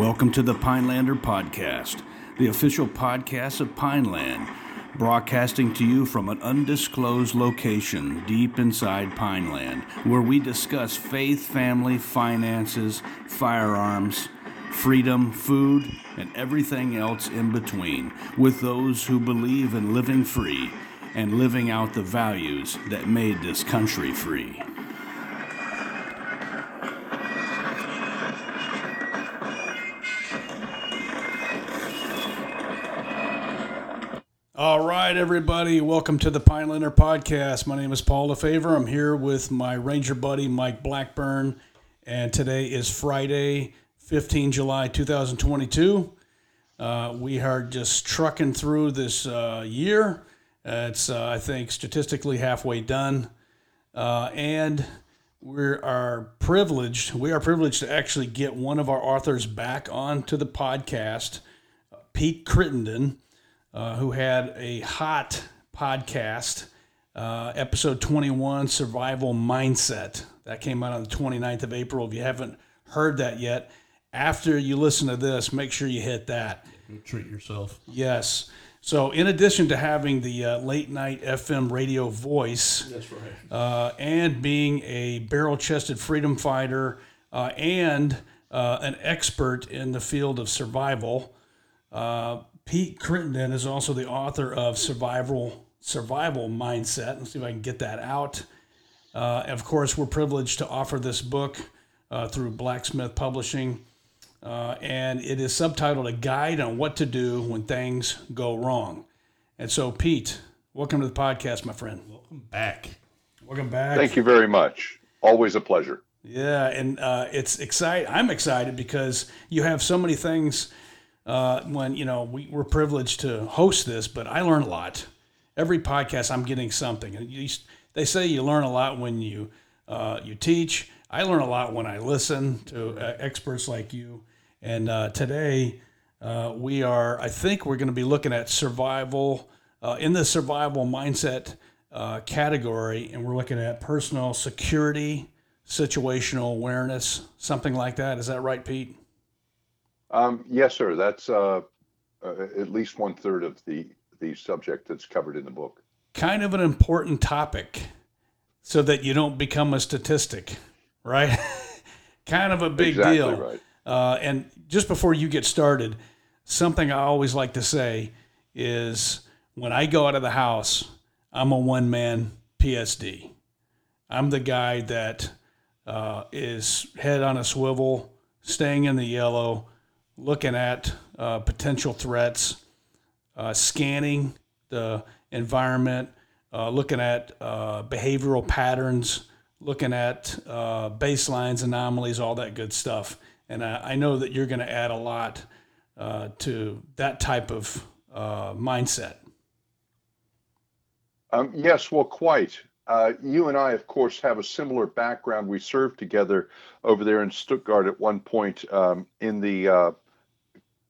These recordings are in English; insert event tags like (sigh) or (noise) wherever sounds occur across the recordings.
Welcome to the Pinelander Podcast, the official podcast of Pineland, broadcasting to you from an undisclosed location deep inside Pineland, where we discuss faith, family, finances, firearms, freedom, food, and everything else in between with those who believe in living free and living out the values that made this country free. Right, everybody, welcome to the Pinelander Podcast. My name is Paul LeFavor. I'm here with my Ranger buddy, Mike Blackburn, and today is Friday, 15 July 2022. Uh, we are just trucking through this uh, year. Uh, it's, I think, statistically halfway done. Uh, and we are privileged, we are privileged to actually get one of our authors back onto the podcast, Pete Crittenden, uh, who had a hot podcast, episode 21, Survival Mindset. That came out on the 29th of April. If you haven't heard that yet, after you listen to this, make sure you hit that. Treat yourself. Yes. So, in addition to having the uh, late night FM radio voice, That's right. uh, and being a barrel chested freedom fighter uh, and uh, an expert in the field of survival, uh, Pete Crittenden is also the author of Survival Survival Mindset. Let's see if I can get that out. Uh, of course, we're privileged to offer this book uh, through Blacksmith Publishing. Uh, and it is subtitled A Guide on What to Do When Things Go Wrong. And so, Pete, welcome to the podcast, my friend. Welcome back. Welcome back. Thank you very much. Always a pleasure. Yeah, and uh, it's exciting. I'm excited because you have so many things. Uh, when you know we, we're privileged to host this, but I learn a lot. Every podcast, I'm getting something. You, they say you learn a lot when you uh, you teach. I learn a lot when I listen to uh, experts like you. And uh, today uh, we are, I think, we're going to be looking at survival uh, in the survival mindset category, and we're looking at personal security, situational awareness, something like that. Is that right, Pete? Um, yes, sir. That's uh, uh, at least one third of the the subject that's covered in the book. Kind of an important topic, so that you don't become a statistic, right? (laughs) kind of a big exactly deal. right. Uh, and just before you get started, something I always like to say is when I go out of the house, I'm a one man PSD. I'm the guy that uh, is head on a swivel, staying in the yellow, looking at uh, potential threats, uh, scanning the environment, uh, looking at uh, behavioral patterns, looking at uh, baselines, anomalies, all that good stuff. And I, I know that you're going to add a lot to that type of mindset. Um, yes, well, quite. Uh, you and I, of course, have a similar background. We served together over there in Stuttgart at one point um, in the uh,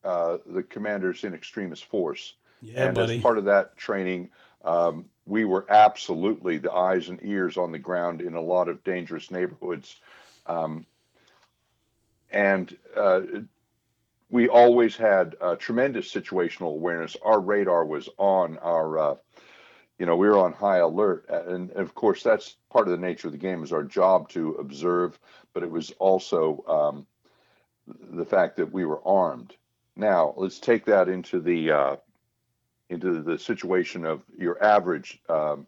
uh, the Commanders in Extremis Force. Yeah, and buddy. as part of that training, um, we were absolutely the eyes and ears on the ground in a lot of dangerous neighborhoods. Um, and uh, we always had uh, tremendous situational awareness. Our radar was on our, uh, you know, we were on high alert. And, and, of course, that's part of the nature of the game is our job to observe, but it was also um, the fact that we were armed. Now, let's take that into the uh, into the situation of your average um,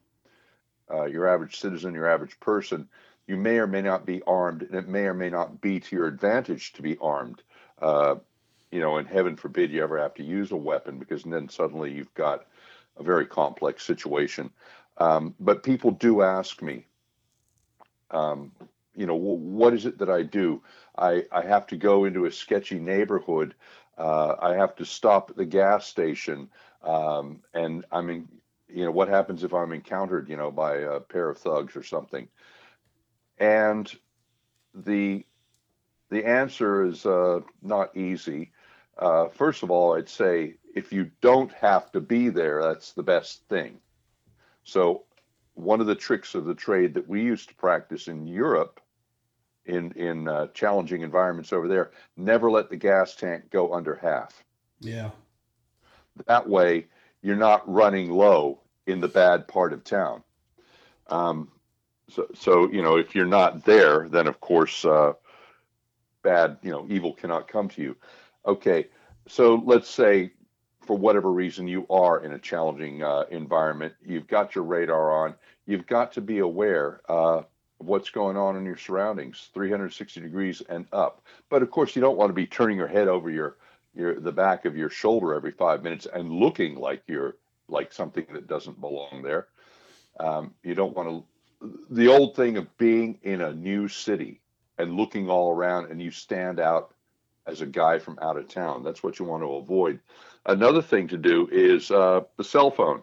uh, your average citizen, your average person. You may or may not be armed, and it may or may not be to your advantage to be armed. Uh, you know, and heaven forbid you ever have to use a weapon, because then suddenly you've got a very complex situation. Um, but people do ask me, um, you know, what is it that I do? I, I have to go into a sketchy neighborhood. Uh, I have to stop at the gas station. Um, and I mean, you know, what happens if I'm encountered, you know, by a pair of thugs or something? And the the answer is uh, not easy. Uh, first of all, I'd say if you don't have to be there, that's the best thing. So, one of the tricks of the trade that we used to practice in Europe in in uh, challenging environments over there. Never let the gas tank go under half. Yeah. That way, you're not running low in the bad part of town. Um, so, so you know, if you're not there, then of course, uh, bad, you know, evil cannot come to you. Okay, so let's say for whatever reason you are in a challenging uh, environment, you've got your radar on, you've got to be aware uh, what's going on in your surroundings, 360 degrees and up. But of course, you don't want to be turning your head over your your the back of your shoulder every five minutes and looking like you're like something that doesn't belong there. Um, you don't want to. The old thing of being in a new city and looking all around, and you stand out as a guy from out of town. That's what you want to avoid. Another thing to do is uh, the cell phone.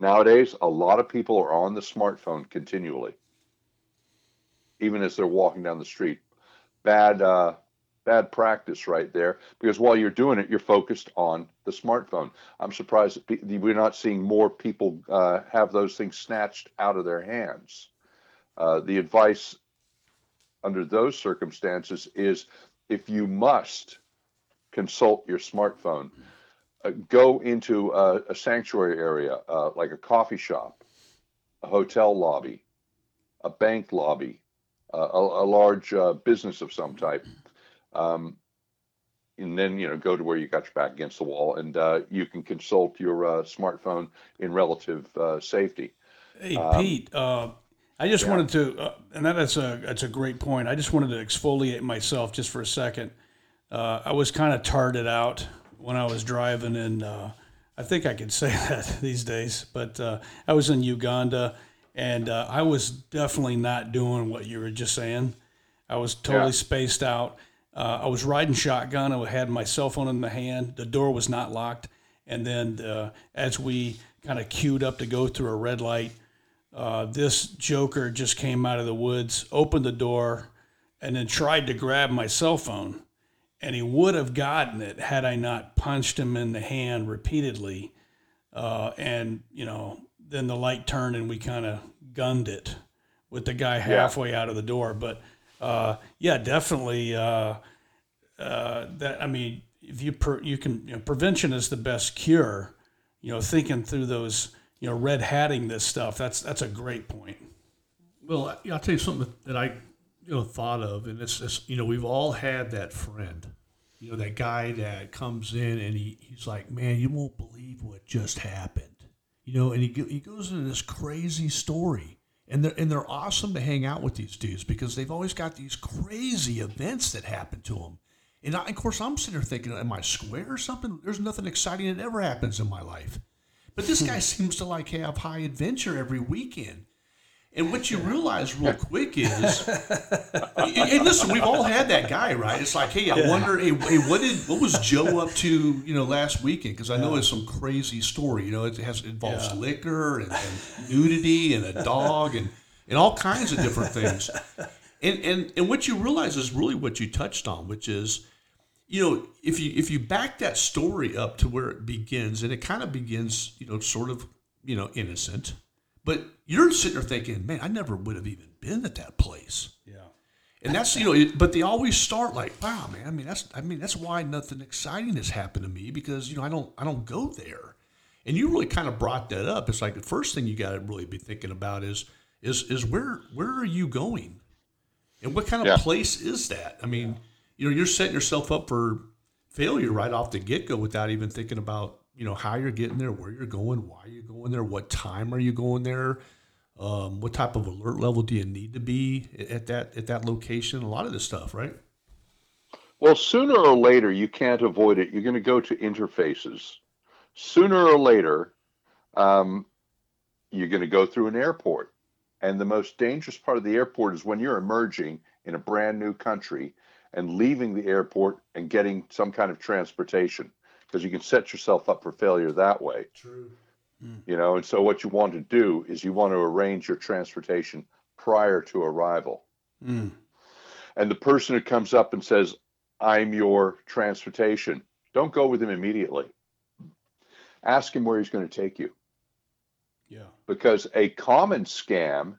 Nowadays, a lot of people are on the smartphone continually, even as they're walking down the street. Bad, uh, bad practice right there. Because while you're doing it, you're focused on the smartphone. I'm surprised we're not seeing more people uh, have those things snatched out of their hands. Uh, the advice under those circumstances is if you must consult your smartphone, uh, go into a, a sanctuary area uh, like a coffee shop, a hotel lobby, a bank lobby, uh, a, a, large uh, business of some type. Um, and then you know go to where you got your back against the wall and uh, you can consult your uh, smartphone in relative safety. Hey um, Pete, I just yeah. wanted to, uh, and that, that's a that's a great point. I just wanted to exfoliate myself just for a second. Uh, I was kind of tarted out when I was driving, and uh, I think I could (laughs) say that these days. But uh, I was in Uganda, and uh, I was definitely not doing what you were just saying. I was totally yeah. spaced out. Uh, I was riding shotgun. I had my cell phone in my hand. The door was not locked, and then as we kind of queued up to go through a red light uh, this joker just came out of the woods, opened the door, and then tried to grab my cell phone. And he would have gotten it had I not punched him in the hand repeatedly. Uh, and, you know, then the light turned and we kind of gunned it with the guy halfway yeah. out of the door. But uh, yeah, definitely. Uh, uh, that I mean, if you per, you can you know, prevention is the best cure. You know, thinking through those you know, red hatting this stuff. That's that's a great point. Well, I'll tell you something that I you know thought of, and it's, it's you know we've all had that friend, you know that guy that comes in and he, he's like, man, you won't believe what just happened, you know, and he he goes into this crazy story, and they're and they're awesome to hang out with these dudes because they've always got these crazy events that happen to them. And I, of course, I'm sitting there thinking, am I square or something? There's nothing exciting that ever happens in my life. But this guy (laughs) seems to like have high adventure every weekend. And what you realize real quick is, and listen, we've all had that guy, right? It's like, hey, I yeah. wonder, hey, what did what was Joe up to, you know, last weekend? Because I know it's some crazy story. You know, it has it involves yeah. liquor and, and, nudity and a dog and and all kinds of different things. And and and what you realize is really what you touched on, which is you know, if you if you back that story up to where it begins, and it kind of begins, you know, sort of, you know, innocent, but you're sitting there thinking, man, I never would have even been at that place. Yeah. And that's you know, it, but they always start like, wow, man. I mean, that's I mean, that's why nothing exciting has happened to me because you know I don't I don't go there. And you really kind of brought that up. It's like the first thing you got to really be thinking about is is is where where are you going, and what kind of yeah. place is that? I mean. Yeah you know you're setting yourself up for failure right off the get go without even thinking about you know how you're getting there, where you're going, why you're going there, what time are you going there, um, what type of alert level do you need to be at that at that location. A lot of this stuff, right? Well, sooner or later, you can't avoid it. You're going to go to interfaces. Sooner or later, um, you're going to go through an airport. And the most dangerous part of the airport is when you're emerging in a brand new country and leaving the airport and getting some kind of transportation because you can set yourself up for failure that way. True. Mm. You know, and so what you want to do is you want to arrange your transportation prior to arrival. Mm. And the person who comes up and says, I'm your transportation, don't go with him immediately. Ask him where he's going to take you. Yeah. Because a common scam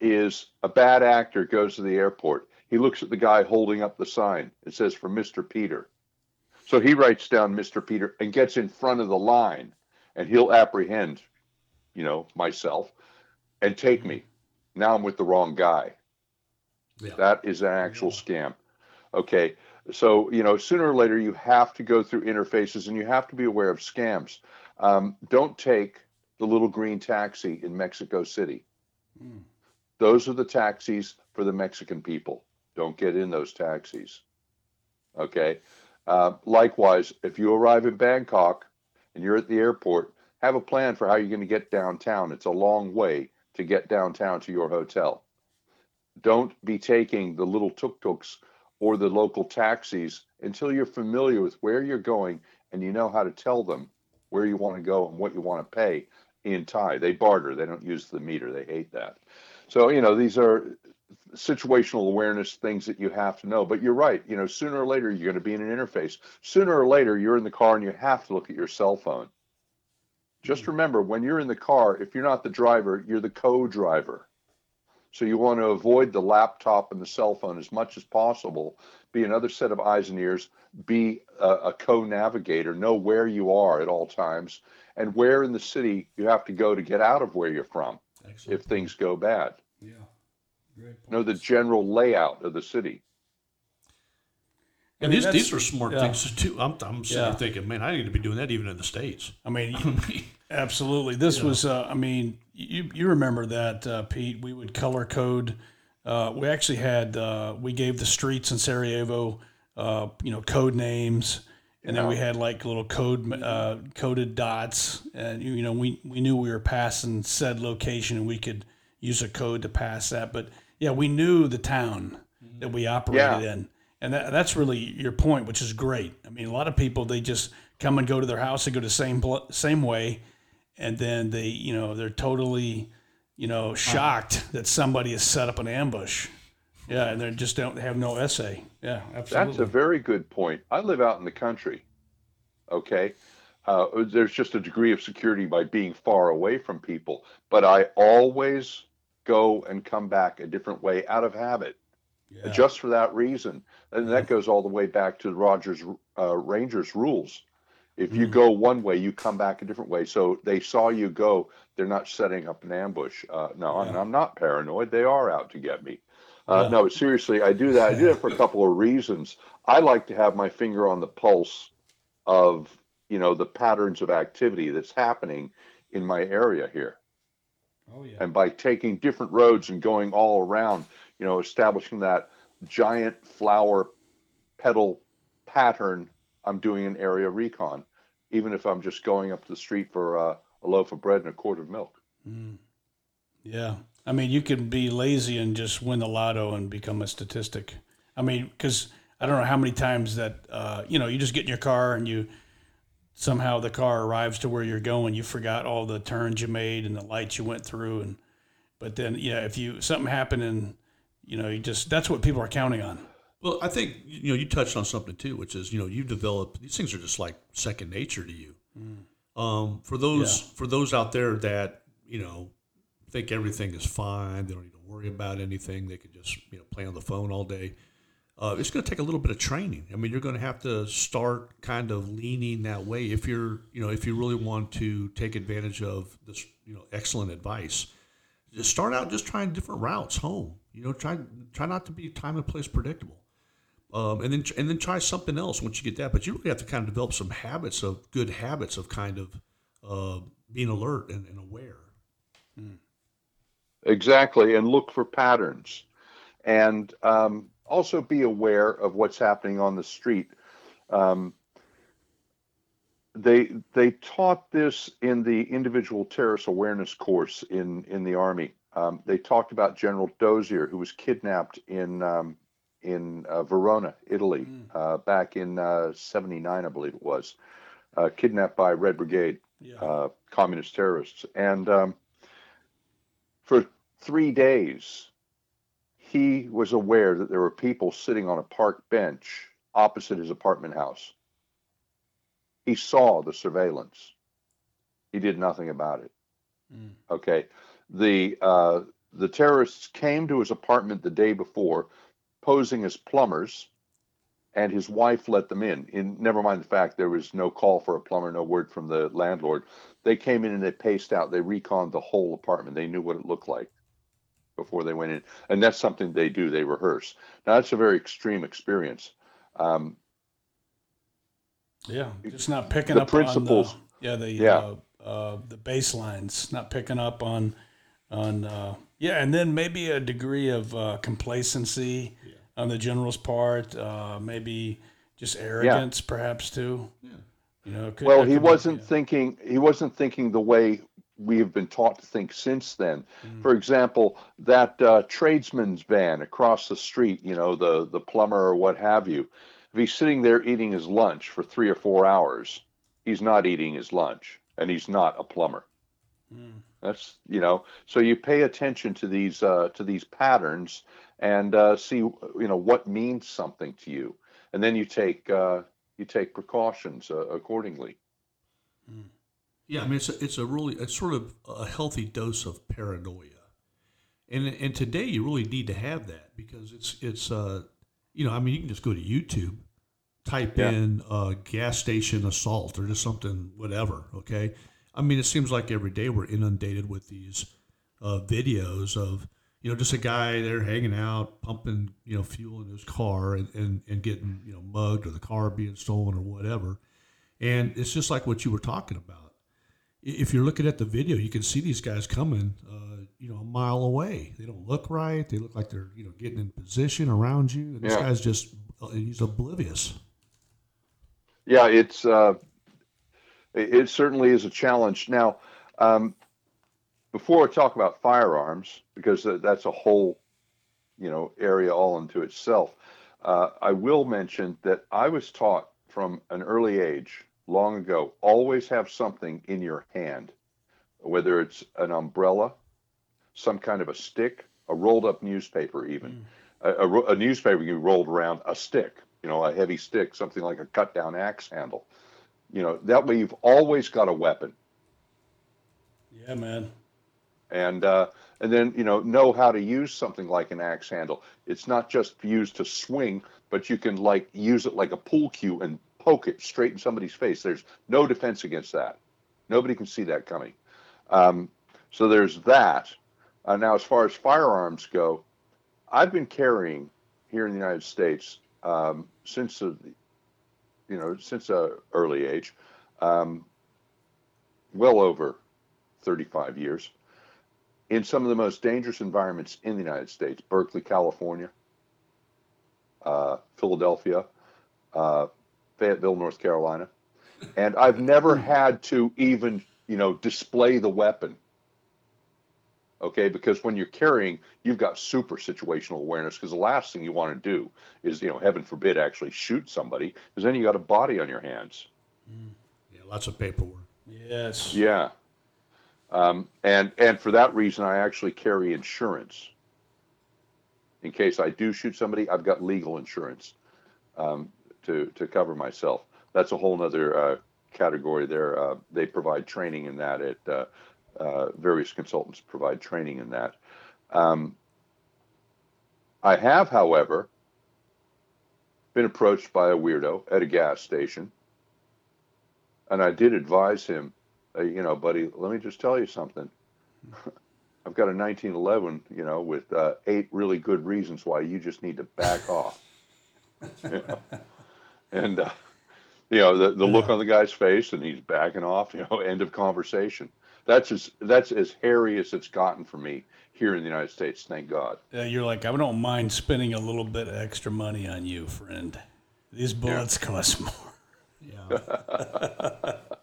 is a bad actor goes to the airport. He looks at the guy holding up the sign. It says for Mr. Peter. So he writes down Mr. Peter and gets in front of the line and he'll apprehend, you know, myself and take me. Now I'm with the wrong guy. Yeah. That is an actual scam. Okay. So, you know, sooner or later, you have to go through interfaces and you have to be aware of scams. Um, don't take the little green taxi in Mexico City. Mm. Those are the taxis for the Mexican people. Don't get in those taxis. Okay. Uh, likewise, if you arrive in Bangkok and you're at the airport, have a plan for how you're going to get downtown. It's a long way to get downtown to your hotel. Don't be taking the little tuk tuks or the local taxis until you're familiar with where you're going and you know how to tell them where you want to go and what you want to pay in Thai. They barter, they don't use the meter. They hate that. So, you know, these are situational awareness things that you have to know. But you're right, you know, sooner or later you're going to be in an interface. Sooner or later you're in the car and you have to look at your cell phone. Just mm-hmm. remember when you're in the car, if you're not the driver, you're the co driver. So you want to avoid the laptop and the cell phone as much as possible. Be another set of eyes and ears. Be a, a co-navigator. Know where you are at all times, and where in the city you have to go to get out of where you're from Excellent. if things go bad. Yeah. Great Know the general layout of the city. And I mean, these, these are smart yeah. things too. I'm, I'm sitting Yeah. thinking, man, I need to be doing that even in the States. I mean, (laughs) absolutely. This Yeah. was, uh, I mean, you, you remember that, uh, Pete? We would color code. Uh, we actually had, uh, we gave the streets in Sarajevo, uh, you know, code names. And then we had like little code, uh, coded dots. And, you know, we, we knew we were passing said location and we could use a code to pass that. But yeah, we knew the town that we operated Yeah. in. And that, that's really your point, which is great. I mean, a lot of people they just come and go to their house and go the same same way, and then they you know they're totally you know shocked that somebody has set up an ambush. Yeah, and they just don't have no SA. Yeah, absolutely. That's a very good point. I live out in the country. Okay. Uh, there's just a degree of security by being far away from people, but I always go and come back a different way out of habit, yeah. just for that reason. And that goes all the way back to Rogers uh, Rangers rules. If you Mm. go one way, you come back a different way. So they saw you go. They're not setting up an ambush. Uh, no, Yeah. I'm not paranoid. They are out to get me. Uh, Yeah. No, seriously, I do that. I do that for a (laughs) couple of reasons. I like to have my finger on the pulse of you know the patterns of activity that's happening in my area here, oh yeah. and by taking different roads and going all around, you know, establishing that giant flower petal pattern, I'm doing an area recon, even if I'm just going up the street for uh, a loaf of bread and a quart of milk. Mm. Yeah. I mean, you can be lazy and just win the lotto and become a statistic. I mean, because I don't know how many times that, uh, you know, you just get in your car and you somehow the car arrives to where you're going. You forgot all the turns you made and the lights you went through. And, but then, yeah, if you, something happened and, you know, you just, that's what people are counting on. Well, I think you know you touched on something too, which is you know you develop these things are just like second nature to you. Um, for those for those out there that you know think everything is fine, they don't need to worry about anything, they can just you know play on the phone all day. Uh, it's going to take a little bit of training. I mean, you're going to have to start kind of leaning that way if you're you know if you really want to take advantage of this you know excellent advice. Just start out just trying different routes home. You know, try try not to be time and place predictable um, and then and then try something else once you get that. But you really have to kind of develop some habits of good habits of kind of uh, being alert and, and aware. Exactly, and look for patterns, and um, also be aware of what's happening on the street. Um, they they taught this in the individual terrorist awareness course in in the army. Um, they talked about General Dozier, who was kidnapped in um, in uh, Verona, Italy, uh, back in uh, '79, I believe it was, uh, kidnapped by Red Brigade Yeah. uh, communist terrorists. And um, for three days, he was aware that there were people sitting on a park bench opposite his apartment house. He saw the surveillance. He did nothing about it. Mm. Okay. The uh, the terrorists came to his apartment the day before, posing as plumbers, and his wife let them in. In never mind the fact there was no call for a plumber, no word from the landlord. They came in and they paced out. They reconned the whole apartment. They knew what it looked like before they went in, and that's something they do. They rehearse. Now that's a very extreme experience. Um, Yeah, just not picking The up principles. On, uh, yeah, the Yeah. Uh, uh, the baselines, not picking up on on uh, yeah, and then maybe a degree of uh, complacency on the general's part, uh, maybe just arrogance, perhaps too. Yeah. You know, could, well, that he be- wasn't yeah. thinking. He wasn't thinking the way we have been taught to think since then. Mm. For example, that uh, tradesman's van across the street, you know, the the plumber or what have you. If he's sitting there eating his lunch for three or four hours, he's not eating his lunch, and he's not a plumber. Mm. That's you know. So you pay attention to these uh, to these patterns and uh, see you know what means something to you, and then you take uh, you take precautions uh, accordingly. Yeah, I mean it's a, it's a really it's sort of a healthy dose of paranoia, and and today you really need to have that because it's it's uh you know I mean you can just go to YouTube, type Yeah. in uh, gas station assault or just something whatever. Okay, I mean it seems like every day we're inundated with these uh, videos of you know just a guy there hanging out pumping you know fuel in his car and, and, and getting you know mugged or the car being stolen or whatever, and it's just like what you were talking about if you're looking at the video, you can see these guys coming, uh, you know, a mile away. They don't look right. They look like they're, you know, getting in position around you. And this Yeah. guy's just, uh, he's oblivious. Yeah, it's uh, it, it certainly is a challenge. Now, um, before I talk about firearms, because that's a whole, you know, area all unto itself, uh, I will mention that I was taught from an early age, long ago, always have something in your hand, whether it's an umbrella, some kind of a stick, a rolled up newspaper, even. A, a a newspaper be rolled around a stick, you know, a heavy stick, something like a cut down axe handle. You know, that way you've always got a weapon. Yeah, man. And uh, and then you know know how to use something like an axe handle. It's not just used to swing, but you can like use it like a pool cue and poke it straight in somebody's face. There's no defense against that. Nobody can see that coming. Um, so there's that. Uh, now, as far as firearms go, I've been carrying here in the United States um, since a, you know since a early age, um, well over 35 years in some of the most dangerous environments in the United States Berkeley, California, uh, Philadelphia, uh, Fayetteville, North Carolina. And I've never had to even, you know, display the weapon. Okay, because when you're carrying, you've got super situational awareness. Because the last thing you want to do is, you know, heaven forbid, actually shoot somebody, because then you got a body on your hands. Yeah, lots of paperwork. Yes. Yeah. Um, and and for that reason, I actually carry insurance. In case I do shoot somebody, I've got legal insurance um, to to cover myself. That's a whole other uh, category. There, uh, they provide training in that. At uh, uh, various consultants provide training in that. Um, I have, however, been approached by a weirdo at a gas station, and I did advise him uh, you know, buddy, let me just tell you something. (laughs) I've got a 1911, you know, with uh, eight really good reasons why you just need to back off. (laughs) You know? And, uh, you know, the, the look on the guy's face and he's backing off, (laughs) you know, end of conversation. That's as, that's as hairy as it's gotten for me here in the United States, thank God. Yeah, you're like, I don't mind spending a little bit of extra money on you, friend. These bullets cost more. (laughs) Yeah. (laughs)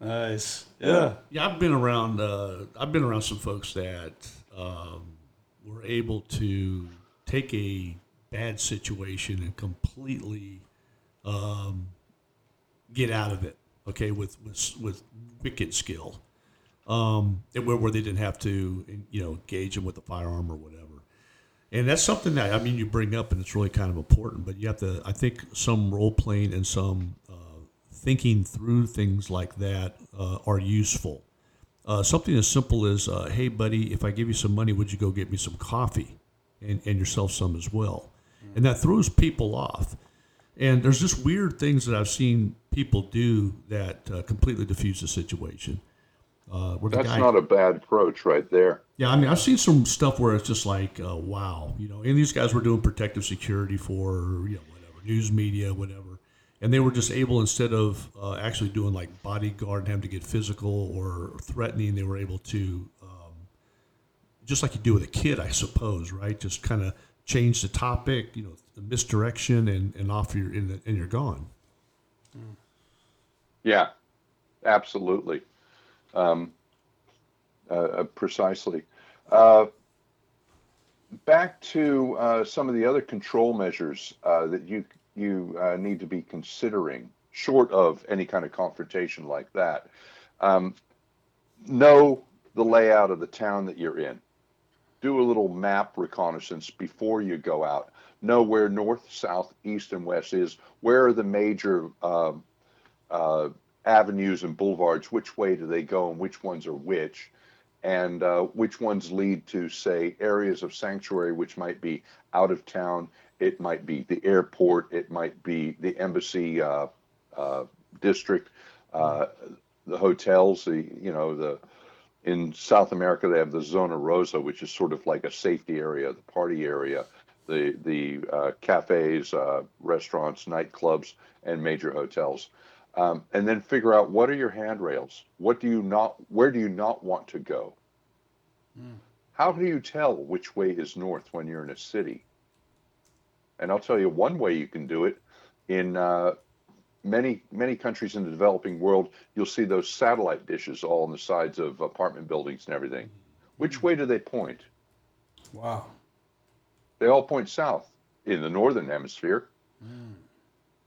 Nice. Yeah. yeah, I've been around, uh, I've been around some folks that um, were able to take a bad situation and completely um, get out of it. Okay, with with, with wicked skill, um, and where, where they didn't have to, you know, engage them with a firearm or whatever. And that's something that I mean you bring up, and it's really kind of important. But you have to, I think, some role playing and some uh, thinking through things like that uh, are useful. uh, something as simple as, uh, "Hey, buddy, if I give you some money, would you go get me some coffee, and, and yourself some as well?" And that throws people off. And there's just weird things that I've seen people do that uh, completely diffuse the situation. Uh, the That's guy, not a bad approach right there. yeah, I mean, I've seen some stuff where it's just like, uh, wow, you know, and these guys were doing protective security for, you know, whatever, news media, whatever. And they were just able, instead of uh, actually doing like bodyguard and having to get physical or threatening, they were able to, um, just like you do with a kid, I suppose, right? Just kind of change the topic, you know, the misdirection, and, and off your, and, and you're gone. Yeah, absolutely. Um, uh, uh, precisely. Uh, back to uh, some of the other control measures uh, that you you uh, need to be considering, short of any kind of confrontation like that. Um, know the layout of the town that you're in. Do a little map reconnaissance before you go out. Know where north, south, east, and west is. Where are the major um, uh, avenues and boulevards, which way do they go and which ones are which, and uh, which ones lead to, say, areas of sanctuary, which might be out of town. It might be the airport. It might be the embassy uh, uh, district, uh, the hotels. The you know the in South America they have the Zona Rosa, which is sort of like a safety area, the party area. The the uh, cafes, uh, restaurants, nightclubs, and major hotels. Um, and then figure out what are your handrails? What do you not where do you not want to go? How do you tell which way is north when you're in a city? And i'll tell you one way you can do it in uh, many many countries in the developing world you'll see those satellite dishes all on the sides of apartment buildings and everything which way do they point Wow. they all point south in the northern hemisphere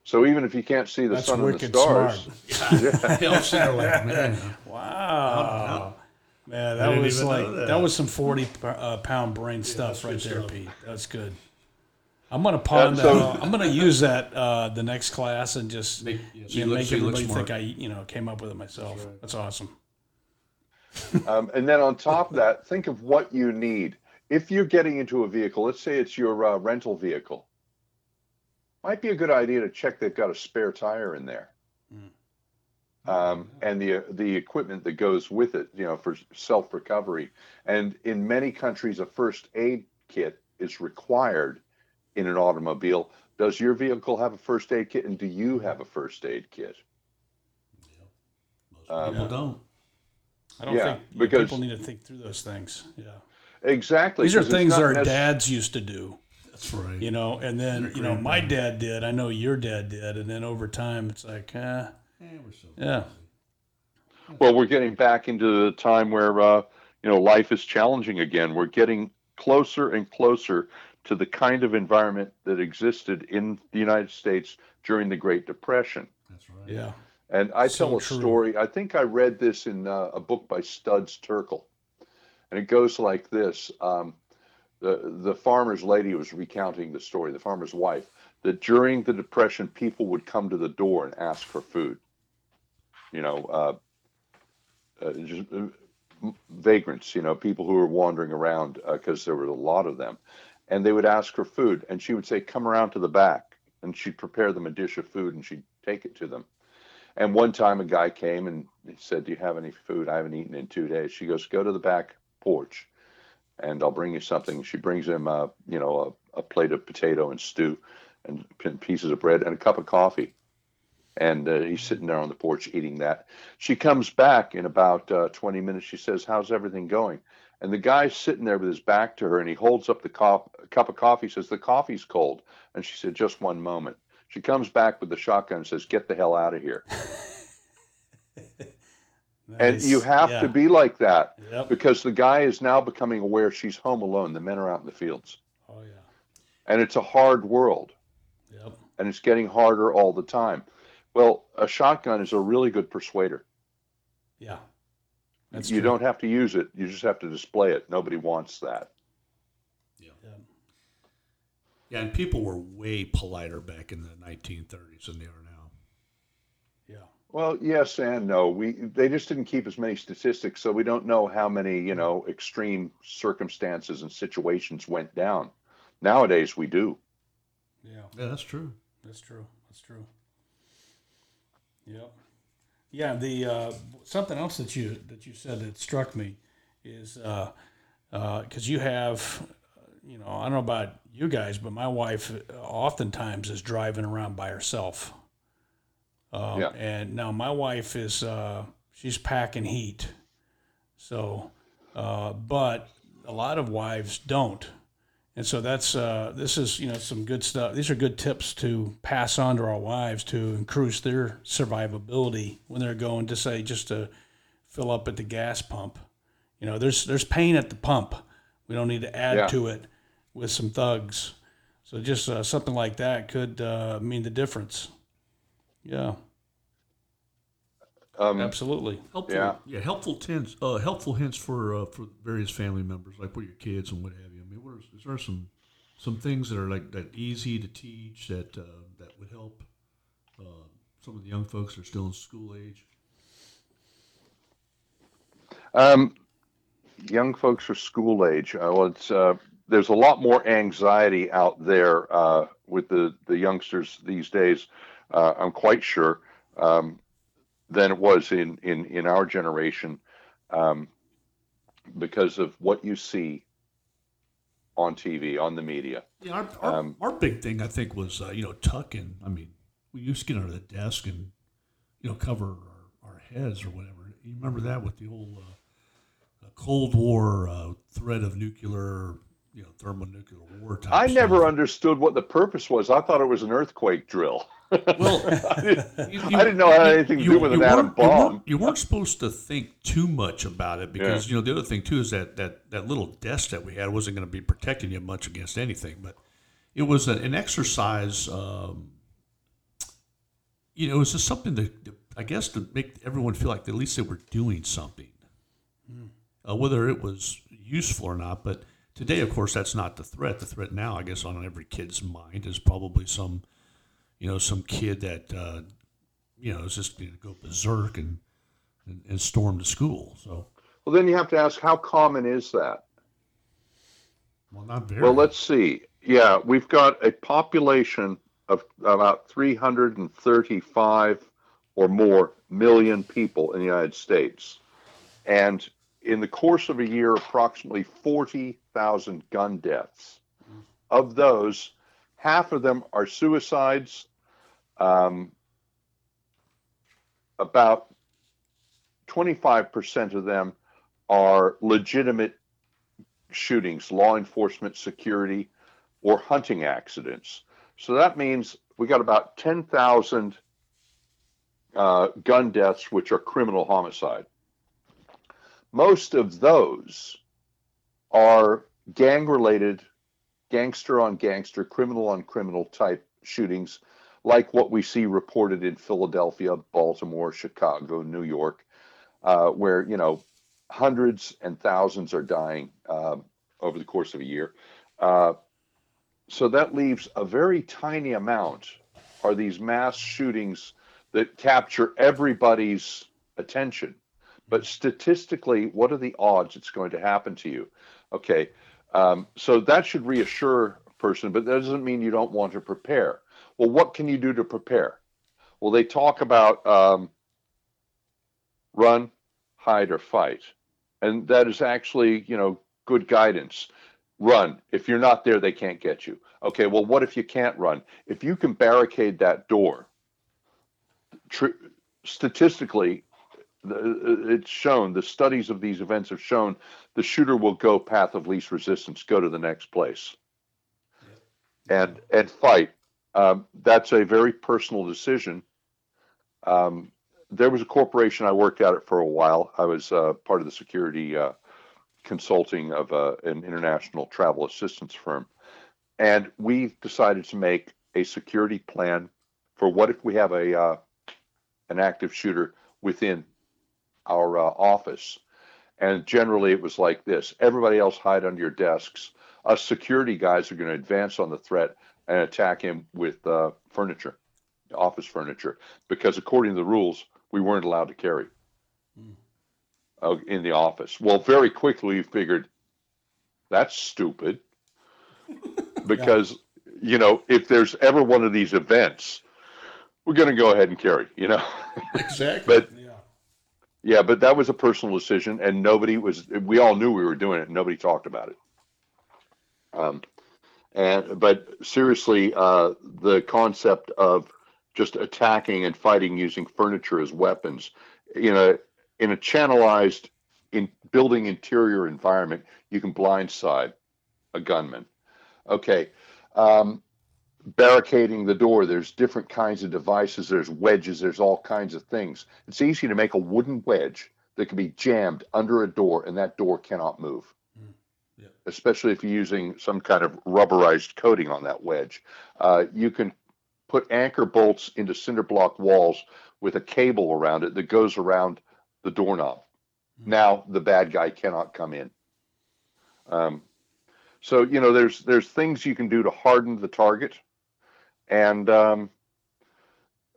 so even if you can't see the That's sun and the wicked stars smart. Help center like, man. (laughs) Wow. Man, that was like that. that. was some forty uh, pound brain stuff that's right there, stuff. Pete. That's good. I'm gonna pawn Yeah, that. so- off. I'm gonna use that uh, the next class and just Make- yeah, you you know, look- make so you look everybody think. I you know came up with it myself. That's awesome. Um, and then on top of that, think of what you need. If you're getting into a vehicle, let's say it's your uh, rental vehicle, might be a good idea to check they've got a spare tire in there, um, and the the equipment that goes with it, you know, for self recovery. And in many countries, a first aid kit is required in an automobile. Does your vehicle have a first aid kit, and do you have a first aid kit? Um, People don't. I don't Yeah, think because- people need to think through those things. Yeah, Exactly. these are things our necess- dads used to do. That's right. You know, and then Your you know my grandparents. dad did. I know your dad did, and then over time it's like, uh, Yeah, we're so yeah, Well, we're getting back into the time where uh, you know life is challenging again. We're getting closer and closer to the kind of environment that existed in the United States during the Great Depression. That's right. yeah. And I So tell a true. story. I think I read this in uh, a book by Studs Terkel, and it goes like this: um, the the farmer's lady was recounting the story. The farmer's wife that during the depression, people would come to the door and ask for food. You know, uh, uh, just uh, vagrants. You know, people who were wandering around because there were a lot of them, and they would ask for food, and she would say, "Come around to the back," and she'd prepare them a dish of food, and she'd take it to them. And one time a guy came and he said, Do you have any food? I haven't eaten in two days. She goes, Go to the back porch and I'll bring you something. She brings him, uh, you know, a, a plate of potato and stew and pieces of bread and a cup of coffee. And uh, he's sitting there on the porch eating that. She comes back in about uh, 20 minutes. She says, How's everything going? And the guy's sitting there with his back to her and he holds up the cup of coffee, says, The coffee's cold. And she said, Just one moment. She comes back with the shotgun and says, Get the hell out of here. (laughs) And you have Yeah. to be like that Yep. because the guy is now becoming aware she's home alone. The men are out in the fields. Oh yeah. And it's a hard world Yep. and it's getting harder all the time. Well, a shotgun is a really good persuader. Yeah. That's you true. don't have to use it, you just have to display it. Nobody wants that. Yeah. Yeah, and people were way politer back in the 1930s than they are now. Yeah. Well, yes and no. We they just didn't keep as many statistics, so we don't know how many you know extreme circumstances and situations went down. Nowadays, we do. Yeah, Yeah, that's true. that's true. That's true. Yep. Yeah. The uh, something else that you that you said that struck me is because uh, uh you have, you know, I don't know about you guys, but my wife oftentimes is driving around by herself. Um, Yeah. And now my wife is uh, she's packing heat, so uh, but a lot of wives don't, and so that's uh, this is you know some good stuff. These are good tips to pass on to our wives to increase their survivability when they're going to say just to fill up at the gas pump. You know, there's there's pain at the pump. We don't need to add Yeah. to it with some thugs. So just uh, something like that could uh, mean the difference. Yeah, Um, absolutely. Helpful, Yeah. yeah, helpful hints, uh, helpful hints for uh, for various family members, like with your kids and what have you. Are, there some some things that are like that easy to teach that uh, that would help uh, some of the young folks that are still in school age? Um, young folks are school age. Uh, well, it's uh, there's a lot more anxiety out there uh, with the the youngsters these days. Uh, I'm quite sure um, than it was in in in our generation um, because of what you see on TV on the media. Yeah, our, our, Um, our big thing I think was uh, you know tucking. I mean, we used to get under the desk and you know cover our, our heads or whatever. You remember that with the old uh, uh, Cold War uh, threat of nuclear, you know, thermonuclear war type. I never stuff. understood what the purpose was. I thought it was an earthquake drill. Well, (laughs) I didn't, you- I didn't know it had anything to do with an atom weren't- you weren't- bomb. You weren't supposed to think too much about it because you know the other thing too is that that that little desk that we had wasn't going to be protecting you much against anything, but it was a, an exercise. Um, you know, it was just something to, to- I guess, to make everyone feel like at least they were doing something, uh, whether it was useful or not. But today, of course, that's not the threat. The threat now, I guess, on every kid's mind is probably some, you know, some kid that uh, you know is just going to go berserk and, and and storm the school. So, Well, then you have to ask, how common is that? well, not very. Well, let's see. Yeah, we've got a population of about 335 or more million people in the United States. And in the course of a year, approximately 40,000 gun deaths. Of those, half of them are suicides. Um, about 25% of them are legitimate shootings, law enforcement, security, or hunting accidents. So that means we got about 10,000 uh, gun deaths, which are criminal homicide. Most of those are gang related, gangster on gangster, criminal on criminal type shootings, like what we see reported in Philadelphia, Baltimore, Chicago, New York, uh, where, you know, hundreds and thousands are dying um, over the course of a year. Uh, so that leaves a very tiny amount are these mass shootings that capture everybody's attention. But statistically, what are the odds it's going to happen to you? Okay, um, so that should reassure a person, but that doesn't mean you don't want to prepare. Well, what can you do to prepare? Well, they talk about um, run, hide, or fight, and that is actually, you know, good guidance. Run. If you're not there, they can't get you. Okay, well, what if you can't run? If you can barricade that door, tr- statistically, it's shown, the studies of these events have shown the shooter will go path of least resistance, go to the next place, and and fight. Um, that's a very personal decision. Um, there was a corporation I worked at it for a while. I was uh, part of the security uh, consulting of uh, an international travel assistance firm, and we decided to make a security plan for what if we have a uh, an active shooter within our uh, office. And generally, it was like this: everybody else hide under your desks. Us security guys are going to advance on the threat and attack him with uh, furniture, office furniture, because according to the rules, we weren't allowed to carry uh, in the office. Well, very quickly we figured that's stupid (laughs) because you know if there's ever one of these events, we're going to go ahead and carry. You know, Exactly. but yeah, but that was a personal decision, and nobody was. We all knew we were doing it, and nobody talked about it. Um, and but seriously, uh, the concept of just attacking and fighting using furniture as weapons, you know, in a channelized in building interior environment, you can blindside a gunman. Okay. Um, barricading the door. There's different kinds of devices. There's wedges. There's all kinds of things. It's easy to make a wooden wedge that can be jammed under a door, and that door cannot move. Yeah. Especially if you're using some kind of rubberized coating on that wedge. Uh, you can put anchor bolts into cinder block walls with a cable around it that goes around the doorknob. Now the bad guy cannot come in. Um, so you know, there's there's things you can do to harden the target, and um,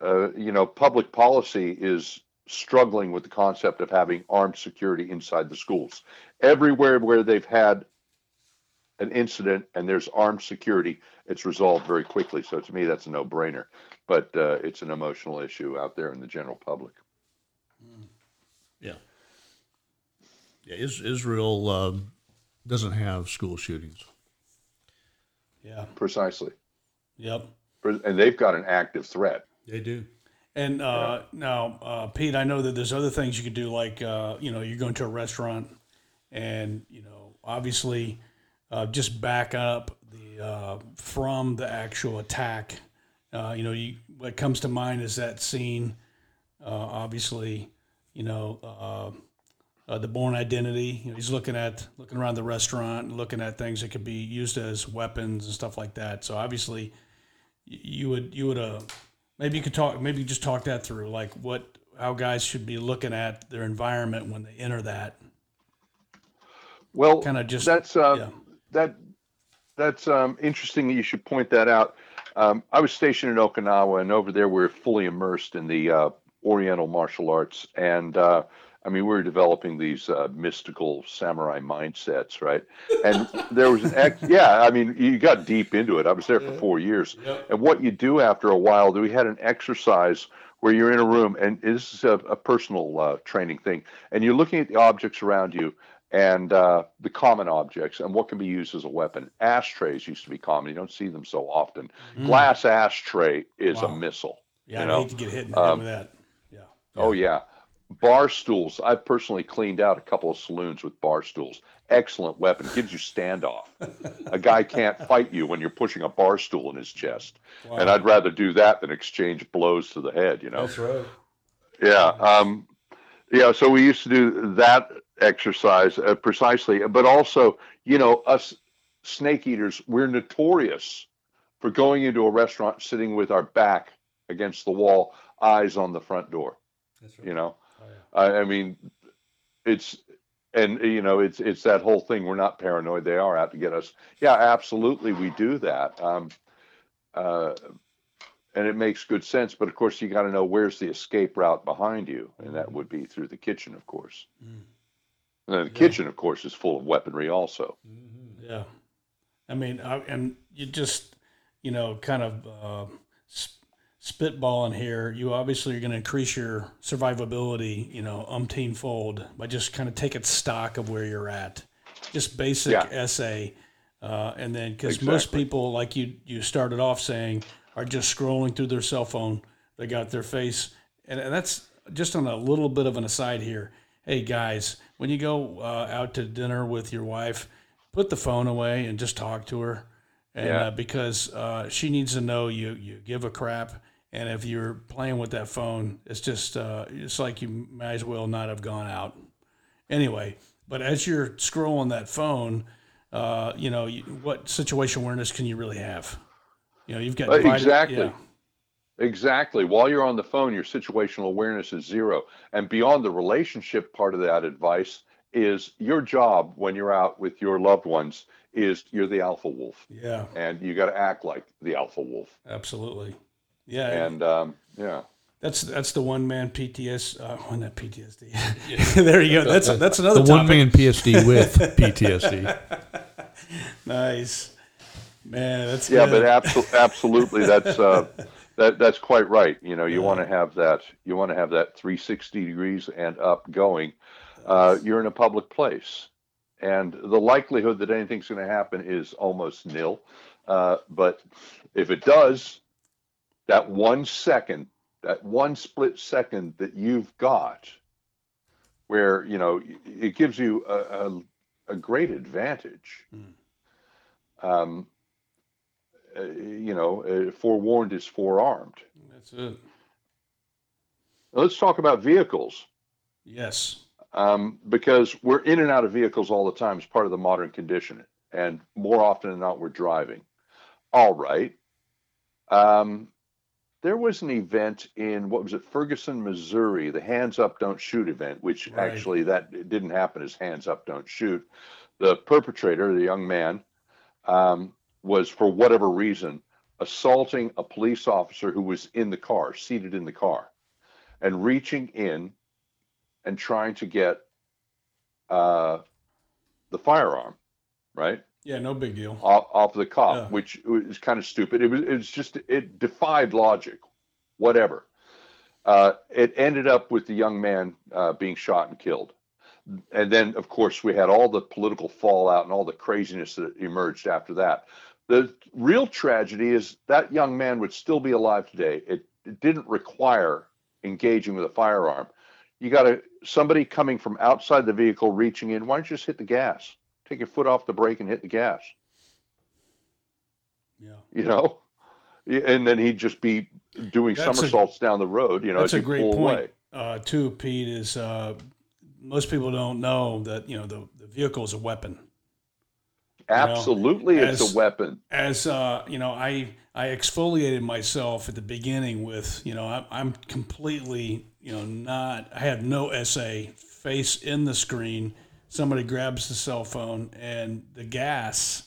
uh, you know, public policy is struggling with the concept of having armed security inside the schools. Everywhere where they've had an incident and there's armed security, it's resolved very quickly. So to me, that's a no-brainer. But uh, it's an emotional issue out there in the general public. yeah. Yeah. Is, Israel um, doesn't have school shootings. Yeah. Precisely, Yep. And they've got an active threat. They do. And uh, now, uh, Pete, I know that there's other things you could do, like uh, you know, you're going to a restaurant, and you know, obviously, uh, just back up the uh, from the actual attack. Uh, you know, you, what comes to mind is that scene. Obviously, you know, the Bourne Identity. You know, he's looking at looking around the restaurant, looking at things that could be used as weapons and stuff like that. So obviously, you would you would uh maybe you could talk maybe just talk that through like what how guys should be looking at their environment when they enter that Well, kind of just that's uh, yeah. that that's um, interesting. that You should point that out. Um, I was stationed in Okinawa, and over there we're fully immersed in the uh, Oriental martial arts, and uh, I mean we were developing these uh, mystical samurai mindsets, right? And there was an ex- yeah, I mean you got deep into it. I was there for four years, and what you do after a while, we had an exercise where you're in a room, and this is a, a personal uh, training thing, and you're looking at the objects around you and uh, the common objects and what can be used as a weapon. Ashtrays used to be common. You don't see them so often. Glass ashtray is Mm. Wow. a missile. yeah you I know, hate to get hit in the um, with that yeah Oh yeah. Bar stools. I've personally cleaned out a couple of saloons with bar stools. Excellent weapon. Gives you standoff. a guy can't fight you when you're pushing a bar stool in his chest. And I'd rather do that than exchange blows to the head, you know. That's right Yeah. Um, yeah. So we used to do that exercise uh, precisely, but also, you know, us snake eaters, we're notorious for going into a restaurant, sitting with our back against the wall, eyes on the front door. That's right. You know, I, I mean, it's and you know, it's it's that whole thing. We're not paranoid; they are out to get us. Yeah, absolutely, we do that. Um, uh, and it makes good sense. But of course, you got to know where's the escape route behind you, and that would be through the kitchen, of course. Mm. And the kitchen, of course, is full of weaponry also. yeah i mean I, and you just you know kind of uh, sp- spitballing here you obviously are going to increase your survivability you know umpteen fold by just kind of taking stock of where you're at. Just basic Yeah. SA uh, and then because most people like you you started off saying are just scrolling through their cell phone they got their face and, and that's just on a little bit of an aside here. Hey guys when you go uh, out to dinner with your wife put the phone away and just talk to her. And Yeah. uh, because uh, she needs to know you you give a crap and if you're playing with that phone it's just uh, it's like you might as well not have gone out anyway but as you're scrolling that phone uh, you know you, what situation awareness can you really have you know you've got Uh, divided- exactly. yeah. Exactly. While you're on the phone, your situational awareness is zero. And beyond the relationship part of that advice is your job when you're out with your loved ones is you're the alpha wolf yeah and you got to act like the alpha wolf. absolutely yeah And um, yeah, That's that's the one man PTS. Uh, one that PTSD. there you go. That's that's another the one man PSD with PTSD. (laughs) Nice, man. That's Yeah, good. but abso- absolutely, that's uh, (laughs) that that's quite right. You know, you want to have that. You want to have that 360 degrees and up going. Uh, you're in a public place, and the likelihood that anything's going to happen is almost nil. Uh, but if it does, that one second, that one split second that you've got, where you know it gives you a, a, a great advantage. Um, uh, you know, uh, forewarned is forearmed. that's it. Let's talk about vehicles Yes. um, because we're in and out of vehicles all the time It's part of the modern condition. And more often than not, we're driving. All right. Um, there was an event in what was it, Ferguson, Missouri, the Hands Up, Don't Shoot event, which Right. actually that didn't happen as Hands Up, Don't Shoot. The perpetrator, the young man, um, was for whatever reason assaulting a police officer who was in the car, seated in the car, and reaching in and trying to get uh, the firearm, right? Yeah. No big deal. off, off the cop, Yeah. which was kind of stupid. It was it was just it defied logic, whatever. Uh, it ended up with the young man uh, being shot and killed, and then of course we had all the political fallout and all the craziness that emerged after that. The real tragedy is that young man would still be alive today. It, it didn't require engaging with a firearm. You got to somebody coming from outside the vehicle reaching in. Why don't you just hit the gas? Take your foot off the brake and hit the gas Yeah. you know, and then he'd just be doing That's a- somersaults down the road, you know, That's a great point. Uh, too, Pete is uh, most people don't know that you know the, the vehicle is a weapon. Absolutely, it's as- a weapon. as uh, you know, I I exfoliated myself at the beginning with you know I'm, I'm completely you know not I have no SA face in the screen. Somebody grabs the cell phone and the gas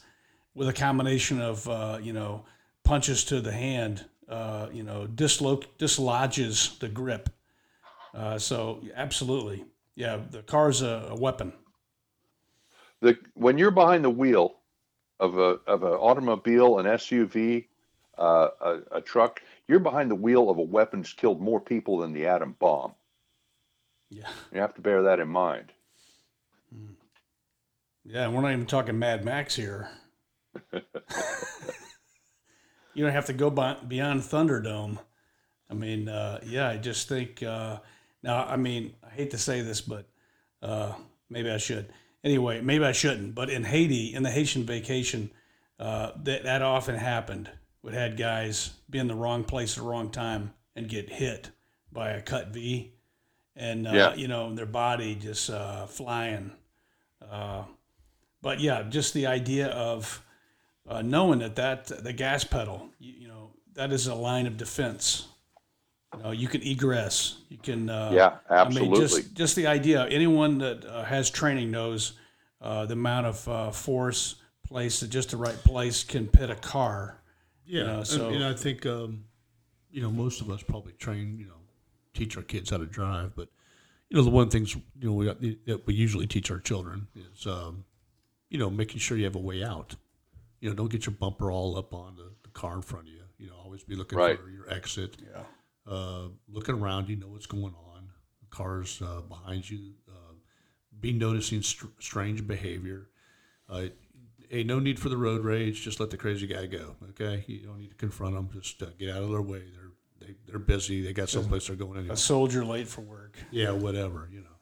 with a combination of uh, you know punches to the hand, uh, you know disloc dislodges the grip. Uh, so absolutely, yeah, the car's a, a weapon. The when you're behind the wheel of a of an automobile, an SUV, uh, a, a truck, you're behind the wheel of a weapon that's killed more people than the atom bomb. Yeah, You have to bear that in mind. Yeah, we're not even talking Mad Max here. (laughs) you don't have to go by, beyond Thunderdome. I mean, uh, yeah, I just think uh, now. I mean, I hate to say this, but uh, maybe I should. Anyway, maybe I shouldn't. But in Haiti, in the Haitian vacation, uh, that that often happened. We had guys be in the wrong place at the wrong time and get hit by a CUCV, and uh, Yeah. you know their body just uh, flying. But yeah, just the idea of uh, knowing that that the gas pedal, you, you know, that is a line of defense. You know, you can egress, you can. Uh, Yeah, I absolutely. mean, just just the idea. Anyone that uh, has training knows uh, the amount of uh, force placed at just the right place can pit a car. Yeah, know, and- so- and, I think um, you know most of us probably train, you know, teach our kids how to drive. But you know, the one things you know we got, that we usually teach our children is um, you know making sure you have a way out. You know, don't get your bumper all up on the, the car in front of you. You know, always be looking Right. for your exit. Yeah. Uh, looking around, you know what's going on. The cars uh, behind you. Uh, be noticing str- strange behavior. Uh, hey, no need for the road rage. Just let the crazy guy go. Okay, you don't need to confront them. Just uh, get out of their way. They're they, they're busy. They got someplace they're going anyway. A soldier late for work. Yeah, whatever. You know.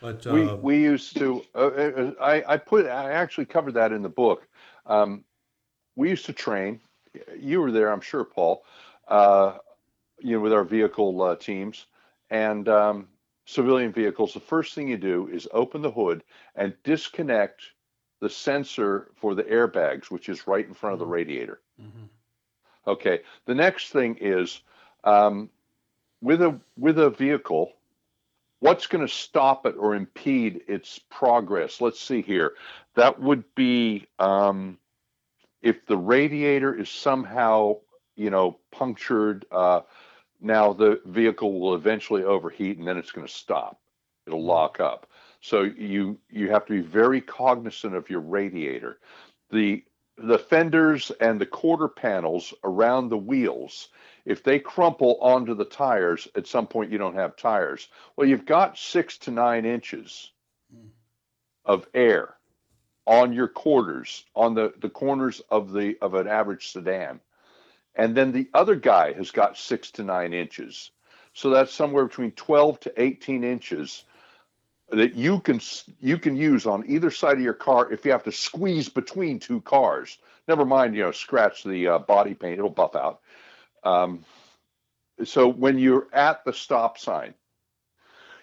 But uh, we we used to uh, uh, I, I put I actually covered that in the book. Um, we used to train you were there i'm sure paul uh, you know with our vehicle uh, teams. And um, civilian vehicles the first thing you do is open the hood and disconnect the sensor for the airbags which is right in front of the radiator. Mhm. okay the next thing is um, with a with a vehicle what's going to stop it or impede its progress let's see here that would be um, if the radiator is somehow you know punctured uh, now the vehicle will eventually overheat and then it's going to stop. It'll lock up. So you you have to be very cognizant of your radiator. The the fenders and the quarter panels around the wheels, if they crumple onto the tires, at some point you don't have tires. Well, you've got six to nine inches of air on your quarters, on the, the corners of the of an average sedan. And then the other guy has got six to nine inches. So that's somewhere between 12 to 18 inches that you can you can use on either side of your car if you have to squeeze between two cars. Never mind, you know, scratch the uh, body paint; it'll buff out. Um, so when you're at the stop sign,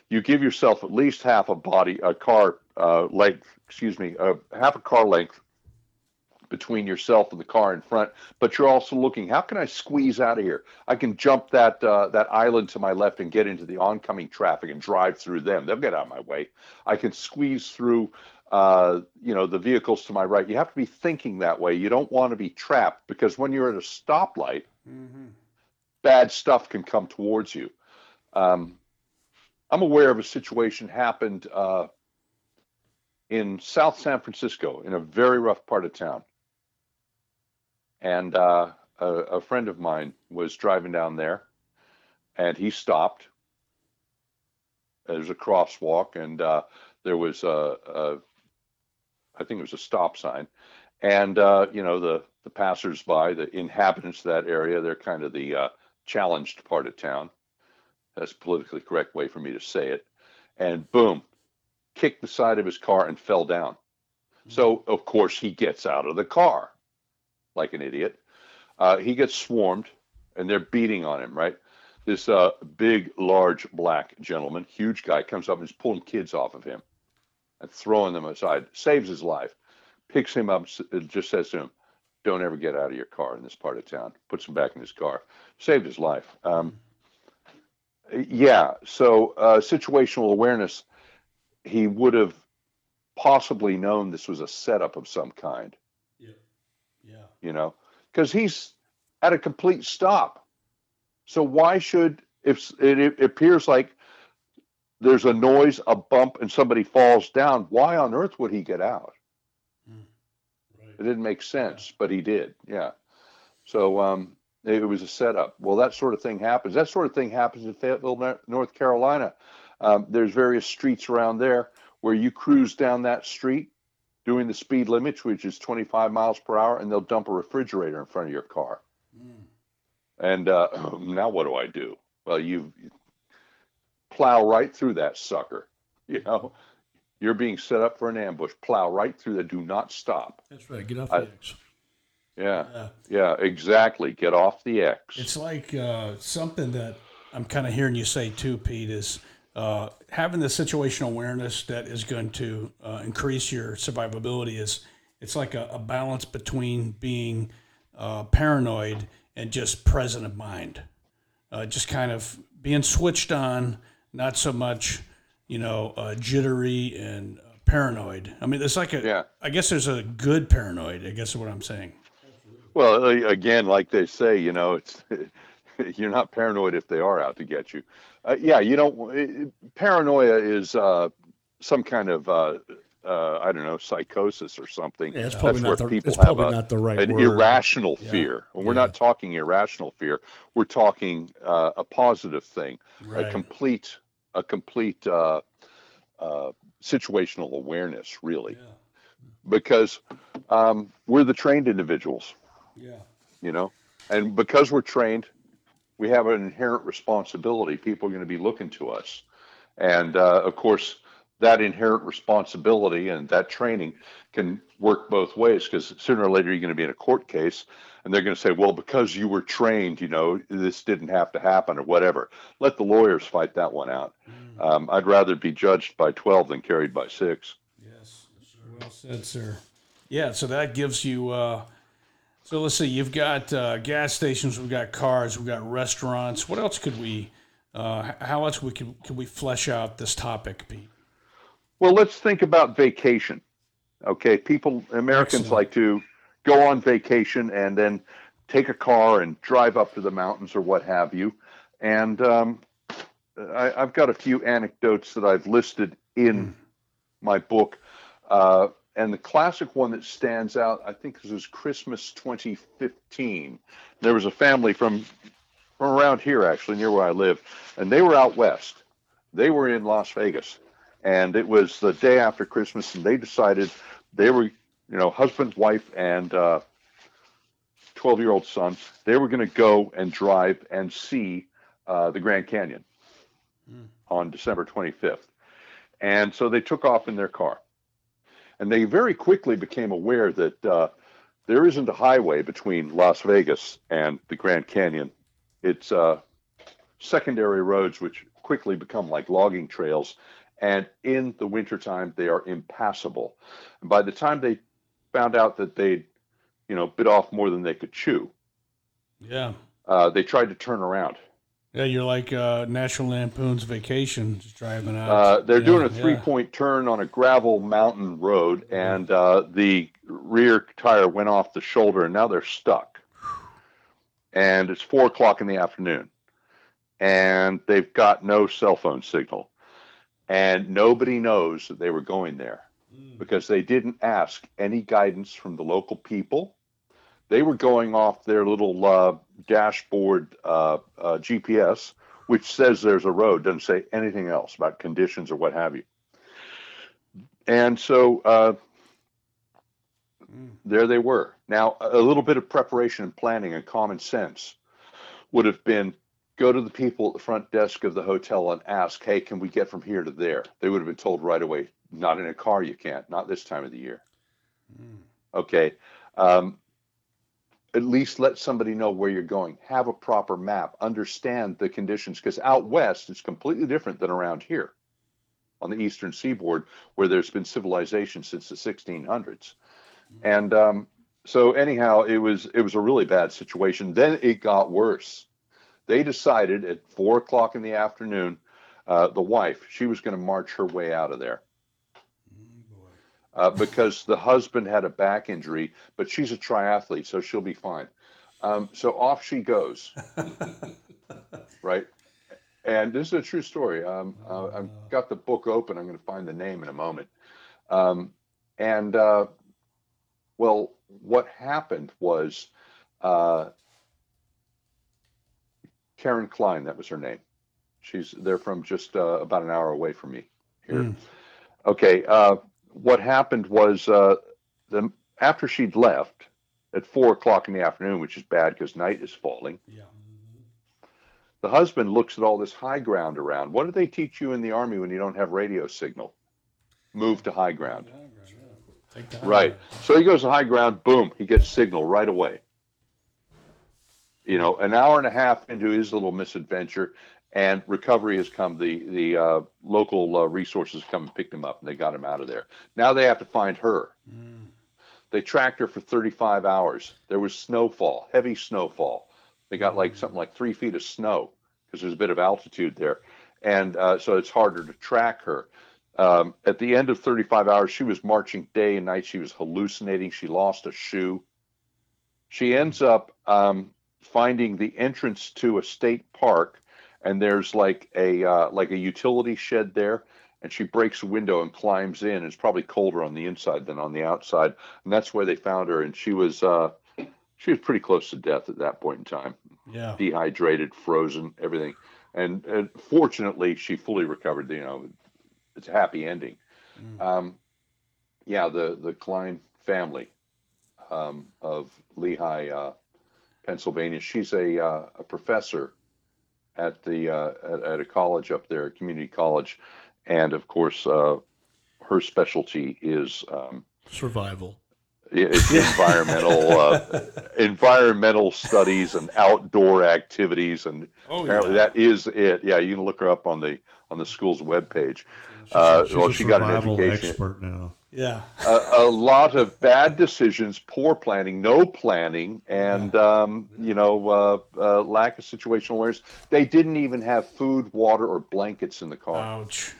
you give yourself at least half a body a car uh, length, excuse me, uh, half a car length between yourself and the car in front, but you're also looking, how can I squeeze out of here? I can jump that uh, that island to my left and get into the oncoming traffic and drive through them. They'll get out of my way. I can squeeze through uh, you know the vehicles to my right. You have to be thinking that way. You don't want to be trapped because when you're at a stoplight, mm-hmm. bad stuff can come towards you. Um, I'm aware of a situation happened uh, in South San Francisco in a very rough part of town and uh, a, a, friend of mine was driving down there, and he stopped. There's a crosswalk, and uh, there was a, a, I think it was a stop sign, and uh, you know the the passersby, the inhabitants of that area, they're kind of the uh, challenged part of town. That's politically correct way for me to say it. And boom, kicked the side of his car and fell down. So of course he gets out of the car like an idiot. Uh, he gets swarmed, and they're beating on him. Right, this uh, big, large black gentleman, huge guy, comes up and is pulling kids off of him throwing them aside. Saves his life, picks him up, just says to him, "Don't ever get out of your car in this part of town." Puts him back in his car. Saved his life. Um, yeah. So uh, situational awareness. He would have possibly known this was a setup of some kind Yeah. Yeah. you know, because he's at a complete stop. So why should if it, it appears like there's a noise, a bump, and somebody falls down, why on earth would he get out? Hmm. Right. It didn't make sense, yeah. but he did. Yeah. So um, it was a setup. Well, that sort of thing happens. That sort of thing happens in Fayetteville, North Carolina. Um, there's various streets around there where you cruise down that street doing the speed limit, which is 25 miles per hour, and they'll dump a refrigerator in front of your car. Mm. And uh, (clears throat) now what do I do? Well, you plow right through that sucker. (laughs) You know, you're being set up for an ambush. Plow right through that. Do not stop. That's right. Get off the X. Yeah, yeah, yeah, exactly. Get off the X. It's like uh, something that I'm kind of hearing you say too, Pete. Is uh, having the situational awareness that is going to uh, increase your survivability is it's like a, a balance between being uh, paranoid and just present of mind uh, just kind of being switched on not so much you know uh, jittery and paranoid i mean it's like a yeah. i guess there's a good paranoid i guess is what i'm saying well again like they say you know it's (laughs) you're not paranoid if they are out to get you uh, yeah, you know, paranoia is uh, some kind of uh, uh, I don't know psychosis or something. Yeah, it's probably, not the, it's probably a, not the right an word. irrational yeah. fear. And we're yeah. not talking irrational fear. We're talking uh, a positive thing, right. a complete a complete uh, situational awareness, really, because um, we're the trained individuals. Yeah, you know, and because we're trained, we have an inherent responsibility. People are going to be looking to us. And uh, of course, that inherent responsibility and that training can work both ways because sooner or later you're going to be in a court case and they're going to say, well, because you were trained, you know, this didn't have to happen or whatever. Let the lawyers fight that one out. Mm. Um, I'd rather be judged by 12 than carried by six. Yes, well said, sir. Yeah, so that gives you. Uh, so let's see. You've got uh, gas stations. We've got cars. We've got restaurants. What else could we? Uh, how else we could could we flesh out this topic, Pete? Well, let's think about vacation. Okay, people, Americans Excellent. like to go on vacation and then take a car and drive up to the mountains or what have you. and um, I, I've got a few anecdotes that I've listed in my book. Uh, and the classic one that stands out, I think this was Christmas 2015. There was a family from from around here, actually, near where I live, and they were out west. They were in Las Vegas, and it was the day after Christmas, and they decided they were, you know, husband, wife, and 12 uh, year old son. They were going to go and drive and see uh, the Grand Canyon mm. on December 25th. And so they took off in their car. And they very quickly became aware that uh, there isn't a highway between Las Vegas and the Grand Canyon. It's uh, secondary roads, which quickly become like logging trails. And in the wintertime, they are impassable. And by the time they found out that they'd, you know, bit off more than they could chew, yeah, uh, they tried to turn around. Yeah, you're like uh, National Lampoon's Vacation, just driving out. Uh, they're yeah, doing a three yeah. point turn on a gravel mountain road, and uh, the rear tire went off the shoulder, and now they're stuck. And it's four o'clock in the afternoon, and they've got no cell phone signal, and nobody knows that they were going there mm. because they didn't ask any guidance from the local people they were going off their little uh, dashboard uh, uh, GPS, which says there's a road, doesn't say anything else about conditions or what have you. And so uh, there they were. Now, a little bit of preparation and planning and common sense would have been go to the people at the front desk of the hotel and ask, hey, can we get from here to there? They would have been told right away, not in a car, you can't, not this time of the year. Mm. Okay. Um, at least let somebody know where you're going. Have a proper map. Understand the conditions because out west it's completely different than around here on the eastern seaboard where there's been civilization since the 1600s. And um, so anyhow, it was it was a really bad situation. Then it got worse. They decided at four o'clock in the afternoon, uh, the wife she was going to march her way out of there uh, because the husband had a back injury, but she's a triathlete, so she'll be fine. Um, so off she goes, (laughs) right? And this is a true story. Um, uh, I've got the book open. I'm going to find the name in a moment. Um, and uh, well, what happened was uh, Karen Klein, that was her name. She's they're from just uh, about an hour away from me here. Mm. Okay, uh, what happened was uh, the after she'd left at four o'clock in the afternoon, which is bad because night is falling. Yeah. The husband looks at all this high ground around. What do they teach you in the army when you don't have radio signal? Move to high ground. Right. So he goes to high ground. Boom. He gets signal right away. You know, an hour and a half into his little misadventure, and recovery has come. The the uh, local uh, resources come and picked him up, and they got him out of there. Now they have to find her. Mm. They tracked her for 35 hours. There was snowfall, heavy snowfall. They got like something like three feet of snow because there's a bit of altitude there, and uh, so it's harder to track her. Um, at the end of 35 hours, she was marching day and night. She was hallucinating. She lost a shoe. She ends up um, finding the entrance to a state park and there's like a uh, like a utility shed there and she breaks a window and climbs in it's probably colder on the inside than on the outside and that's where they found her and she was uh, she was pretty close to death at that point in time. Yeah. Dehydrated frozen everything and, and fortunately she fully recovered you know it's a happy ending. Mm. um, yeah the the klein family um, of lehigh uh, pennsylvania she's a, uh, a professor at the uh, at, at, a college up there, community college, and of course, uh, her specialty is um, survival. It's (laughs) environmental uh, environmental studies and outdoor activities, and oh, apparently yeah. that is it. Yeah, you can look her up on the on the school's webpage. She's, uh, she's well, she got an education. Expert now. Yeah. a, a, lot of bad decisions, poor planning, no planning, and um, you know, uh, uh, lack of situational awareness. They didn't even have food, water, or blankets in the car. Ouch.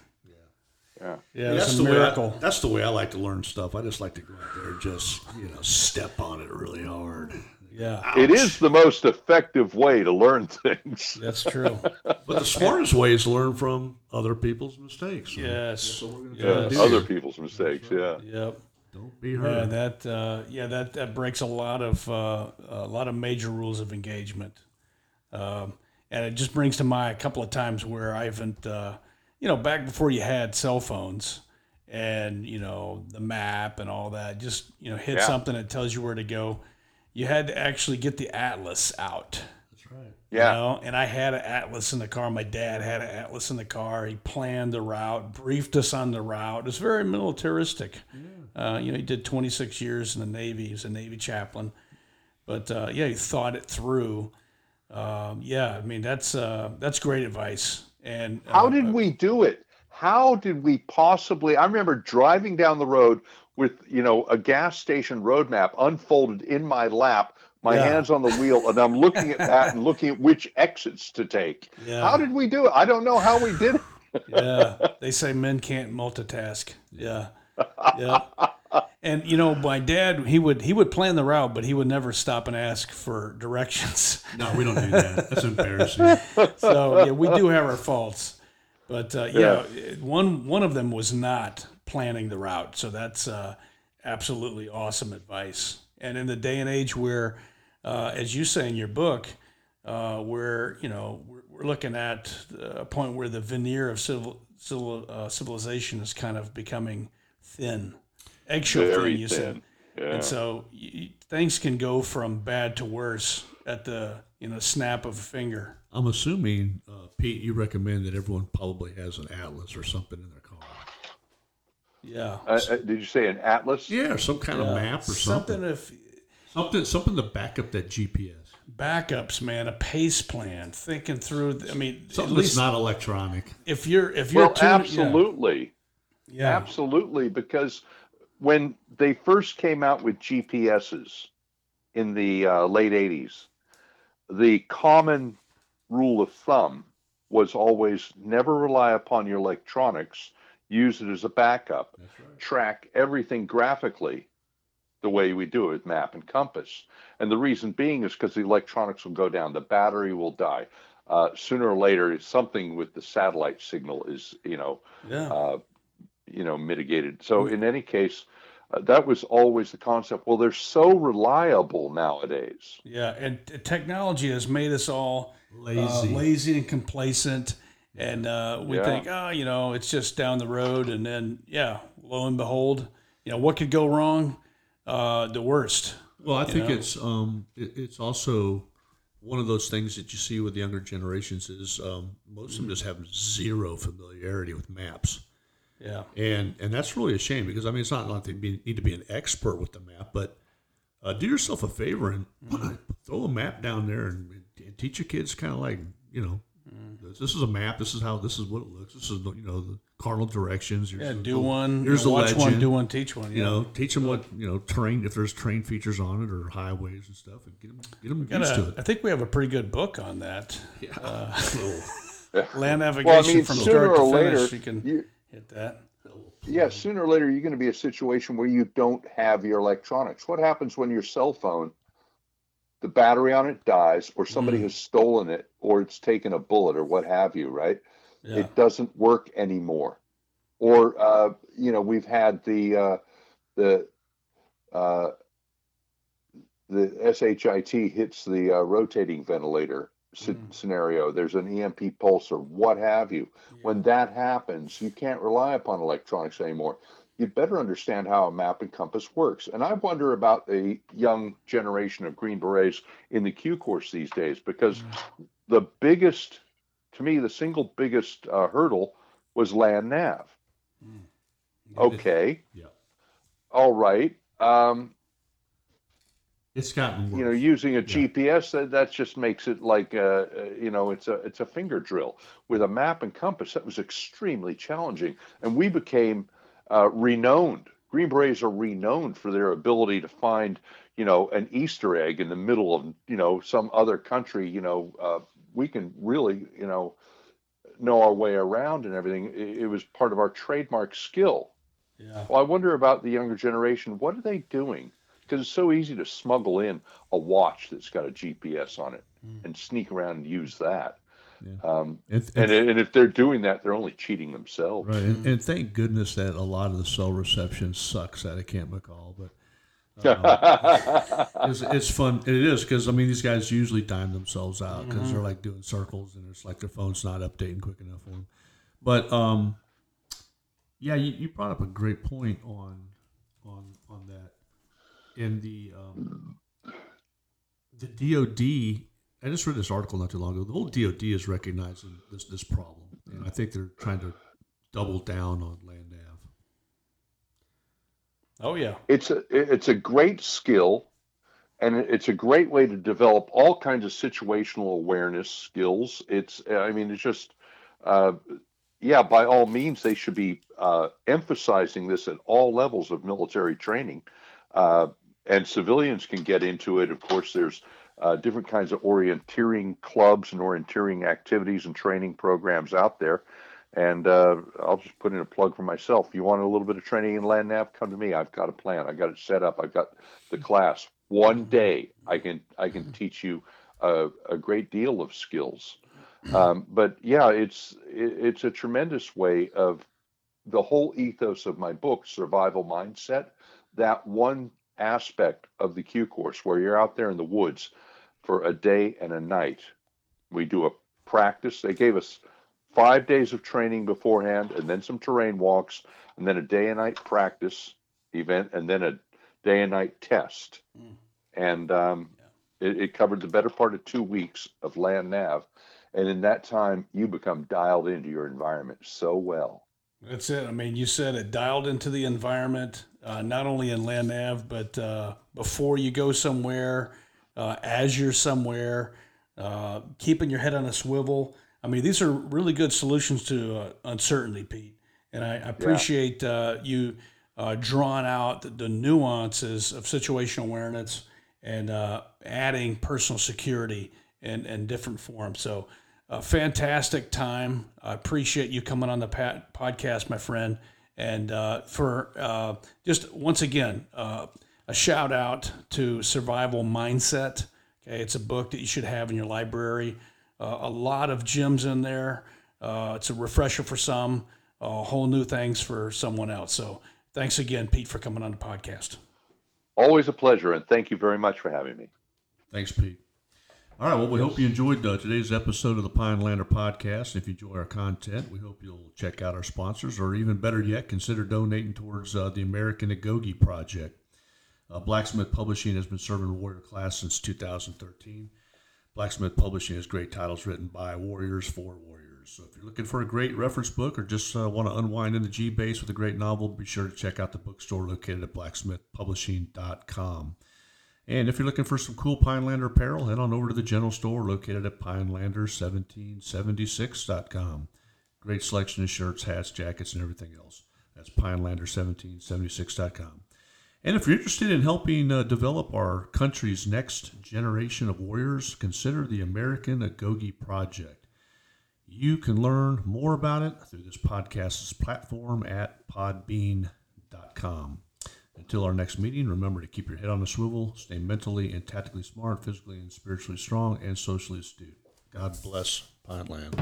Yeah. Yeah, that's the miracle. way I, that's the way I like to learn stuff. I just like to go out there and just you know step on it really hard. Yeah, It is the most effective way to learn (laughs) things. that's true. But the smartest way is to learn from other people's mistakes. So yes. what we're gonna Yeah, try to do other people's mistakes. Yeah. Yep. Don't be hurt. Yeah, that uh, yeah that that breaks a lot of uh, a lot of major rules of engagement, um, and it just brings to mind a couple of times where I haven't uh, you know back before you had cell phones and you know the map and all that just you know hit Yeah. something that tells you where to go. You had to actually get the atlas out. That's right. Yeah. You know, and I had an atlas in the car. My dad had an atlas in the car. He planned the route, briefed us on the route. It was very militaristic. Uh, you know, he did 26 years in the Navy. He was a Navy chaplain. But uh, yeah, he thought it through. Um, yeah, I mean that's uh, that's great advice. And uh, How did we do it? How did we possibly? I remember driving down the road with, you know, a gas station road map unfolded in my lap, my Yeah. hands on the wheel, and I'm looking at that and looking at which exits to take. Yeah. How did we do it? I don't know how we did it. yeah, they say men can't multitask. Yeah, yeah. And you know, my dad he would he would plan the route, but he would never stop and ask for directions. (laughs) No, we don't do that. That's embarrassing. so yeah, we do have our faults, but uh, yeah, one one of them was not planning the route. So that's uh, absolutely awesome advice. And in the day and age where, uh, as you say in your book, uh, where you know we're, we're looking at a point where the veneer of civil, civil uh, civilization is kind of becoming thin, eggshell Very thin. You said. Yeah. And so y things can go from bad to worse at the you know snap of a finger. I'm assuming, uh, Pete, you recommend that everyone probably has an atlas or something in their car. Yeah. Uh, uh, did you say an atlas? Yeah, or some kind of map or something. something if Something, something to back up that GPS. backups, man, a pace plan, thinking through. I mean, Something at that's least not electronic. if you're if you're Well, tuning- yeah, absolutely. yeah, Absolutely, because when they first came out with GPSs in the uh, late 80s, the common rule of thumb was always never rely upon your electronics, use it as a backup, right. track everything graphically the way we do it with map and compass. And the reason being is because the electronics will go down, the battery will die. Uh, sooner or later, something with the satellite signal is, you know, yeah. uh, you know, mitigated. So in any case, uh, that was always the concept. Well, they're so reliable nowadays. Yeah, and t- technology has made us all uh, Lazy. lazy and complacent, and uh, we Yeah. think, oh, you know, it's just down the road, and then yeah, lo and behold, you know, what could go wrong? Uh, the worst. Well, I think know? it's um, it, it's also one of those things that you see with younger generations is um, most of them just have zero familiarity with maps, Yeah, and and that's really a shame because I mean it's not like they be, need to be an expert with the map, but uh, do yourself a favor and put (clears throat) a, throw a map down there and, and teach your kids kind of like you know. This this is a map. This is how. This is what it looks. This is you know the cardinal directions. Here's yeah. the- Do one. Here's you know, the watch one. legend. Do one. Teach one. You yeah. know, teach them what you know terrain if there's terrain features on it or highways and stuff, and get them get them used a- to it. I think we have a pretty good book on that. Yeah. Uh, (laughs) Land navigation Well, I mean, from sooner start to or finish. later, you can you, hit that. yeah, sooner or later, you're going to be a situation where you don't have your electronics. What happens when your cell phone, the battery on it dies, or somebody has stolen it, or it's taken a bullet, or what have you, right? Yeah. it doesn't work anymore or uh, you know we've had the uh, the uh, the shit hits the uh, rotating ventilator sce- Mm. scenario there's an emp pulse or what have you when that happens you can't rely upon electronics anymore you better understand how a map and compass works and i wonder about the young generation of green berets in the q course these days because the biggest to me, the single biggest uh, hurdle was land nav. Okay, Yeah. all right. Um, It's gotten worse. you know, using a Yeah. GPS that, that just makes it like uh, uh, you know, it's a it's a finger drill. With a map and compass, that was extremely challenging, and we became uh, renowned. Green Berets are renowned for their ability to find, you know, an Easter egg in the middle of, you know, some other country. You know, uh, we can really, you know, know our way around and everything. It, it was part of our trademark skill. Yeah. Well, I wonder about the younger generation. What are they doing? because it's so easy to smuggle in a watch that's got a GPS on it and sneak around and use that. Um, And, and, and, and if they're doing that, they're only cheating themselves. right, and, and thank goodness that a lot of the cell reception sucks out of Camp McCall, but (laughs) it's, it's fun. It is because I mean these guys usually dime themselves out because they're like doing circles and it's like their phone's not updating quick enough for them. But um, yeah, you, you brought up a great point on on on that. In the um, the DoD, I just read this article not too long ago. The whole DoD is recognizing this this problem, and I think they're trying to double down on land nav. Oh yeah. it's a it's a great skill and it's a great way to develop all kinds of situational awareness skills it's i mean it's just uh, yeah by all means they should be uh, emphasizing this at all levels of military training uh, and civilians can get into it of course there's uh, different kinds of orienteering clubs and orienteering activities and training programs out there and uh, I'll just put in a plug for myself. If you want a little bit of training in land nav, come to me. I've got a plan. I've got it set up. I've got the class. One day, I can I can teach you a, a great deal of skills. Um, but yeah, it's it, it's a tremendous way of the whole ethos of my book, survival mindset. That one aspect of the Q course where you're out there in the woods for a day and a night. We do a practice. They gave us five days of training beforehand and then some terrain walks and then a day and night practice event and then a day and night test. And um, it, it covered the better part of two weeks of land nav. And in that time you become dialed into your environment so well That's it. I mean, you said it dialed into the environment, uh, not only in land nav, but uh, before you go somewhere, uh, as you're somewhere, uh, keeping your head on a swivel. I mean, these are really good solutions to uh, uncertainty, Pete. And I, I appreciate uh, you uh, drawing out the, the nuances of situational awareness and uh, adding personal security in, in different forms. So, a fantastic time. I appreciate you coming on the pat- podcast, my friend. And uh, for uh, just once again, uh, a shout out to Survival Mindset. Okay, it's a book that you should have in your library. Uh, a lot of gems in there. Uh, it's a refresher for some, uh, whole new things for someone else. So thanks again, Pete, for coming on the podcast. always a pleasure and thank you very much for having me Thanks, Pete. All right. Well, we hope you enjoyed uh, today's episode of the Pinelander podcast. If you enjoy our content, we hope you'll check out our sponsors, or even better yet, consider donating towards uh, the American Agoge Project. Uh, Blacksmith Publishing has been serving the warrior class since 2013. Blacksmith Publishing has great titles written by warriors for warriors. So if you're looking for a great reference book or just uh, want to unwind in the G base with a great novel, be sure to check out the bookstore located at blacksmithpublishing.com. And if you're looking for some cool Pinelander apparel, head on over to the general store located at pinelander1776.com. Great selection of shirts, hats, jackets, and everything else. That's pinelander1776.com. And if you're interested in helping uh, develop our country's next generation of warriors, consider the American Agoge Project. You can learn more about it through this podcast's platform at podbean.com. Until our next meeting, remember to keep your head on a swivel, stay mentally and tactically smart, physically and spiritually strong, and socially astute. God bless Pineland.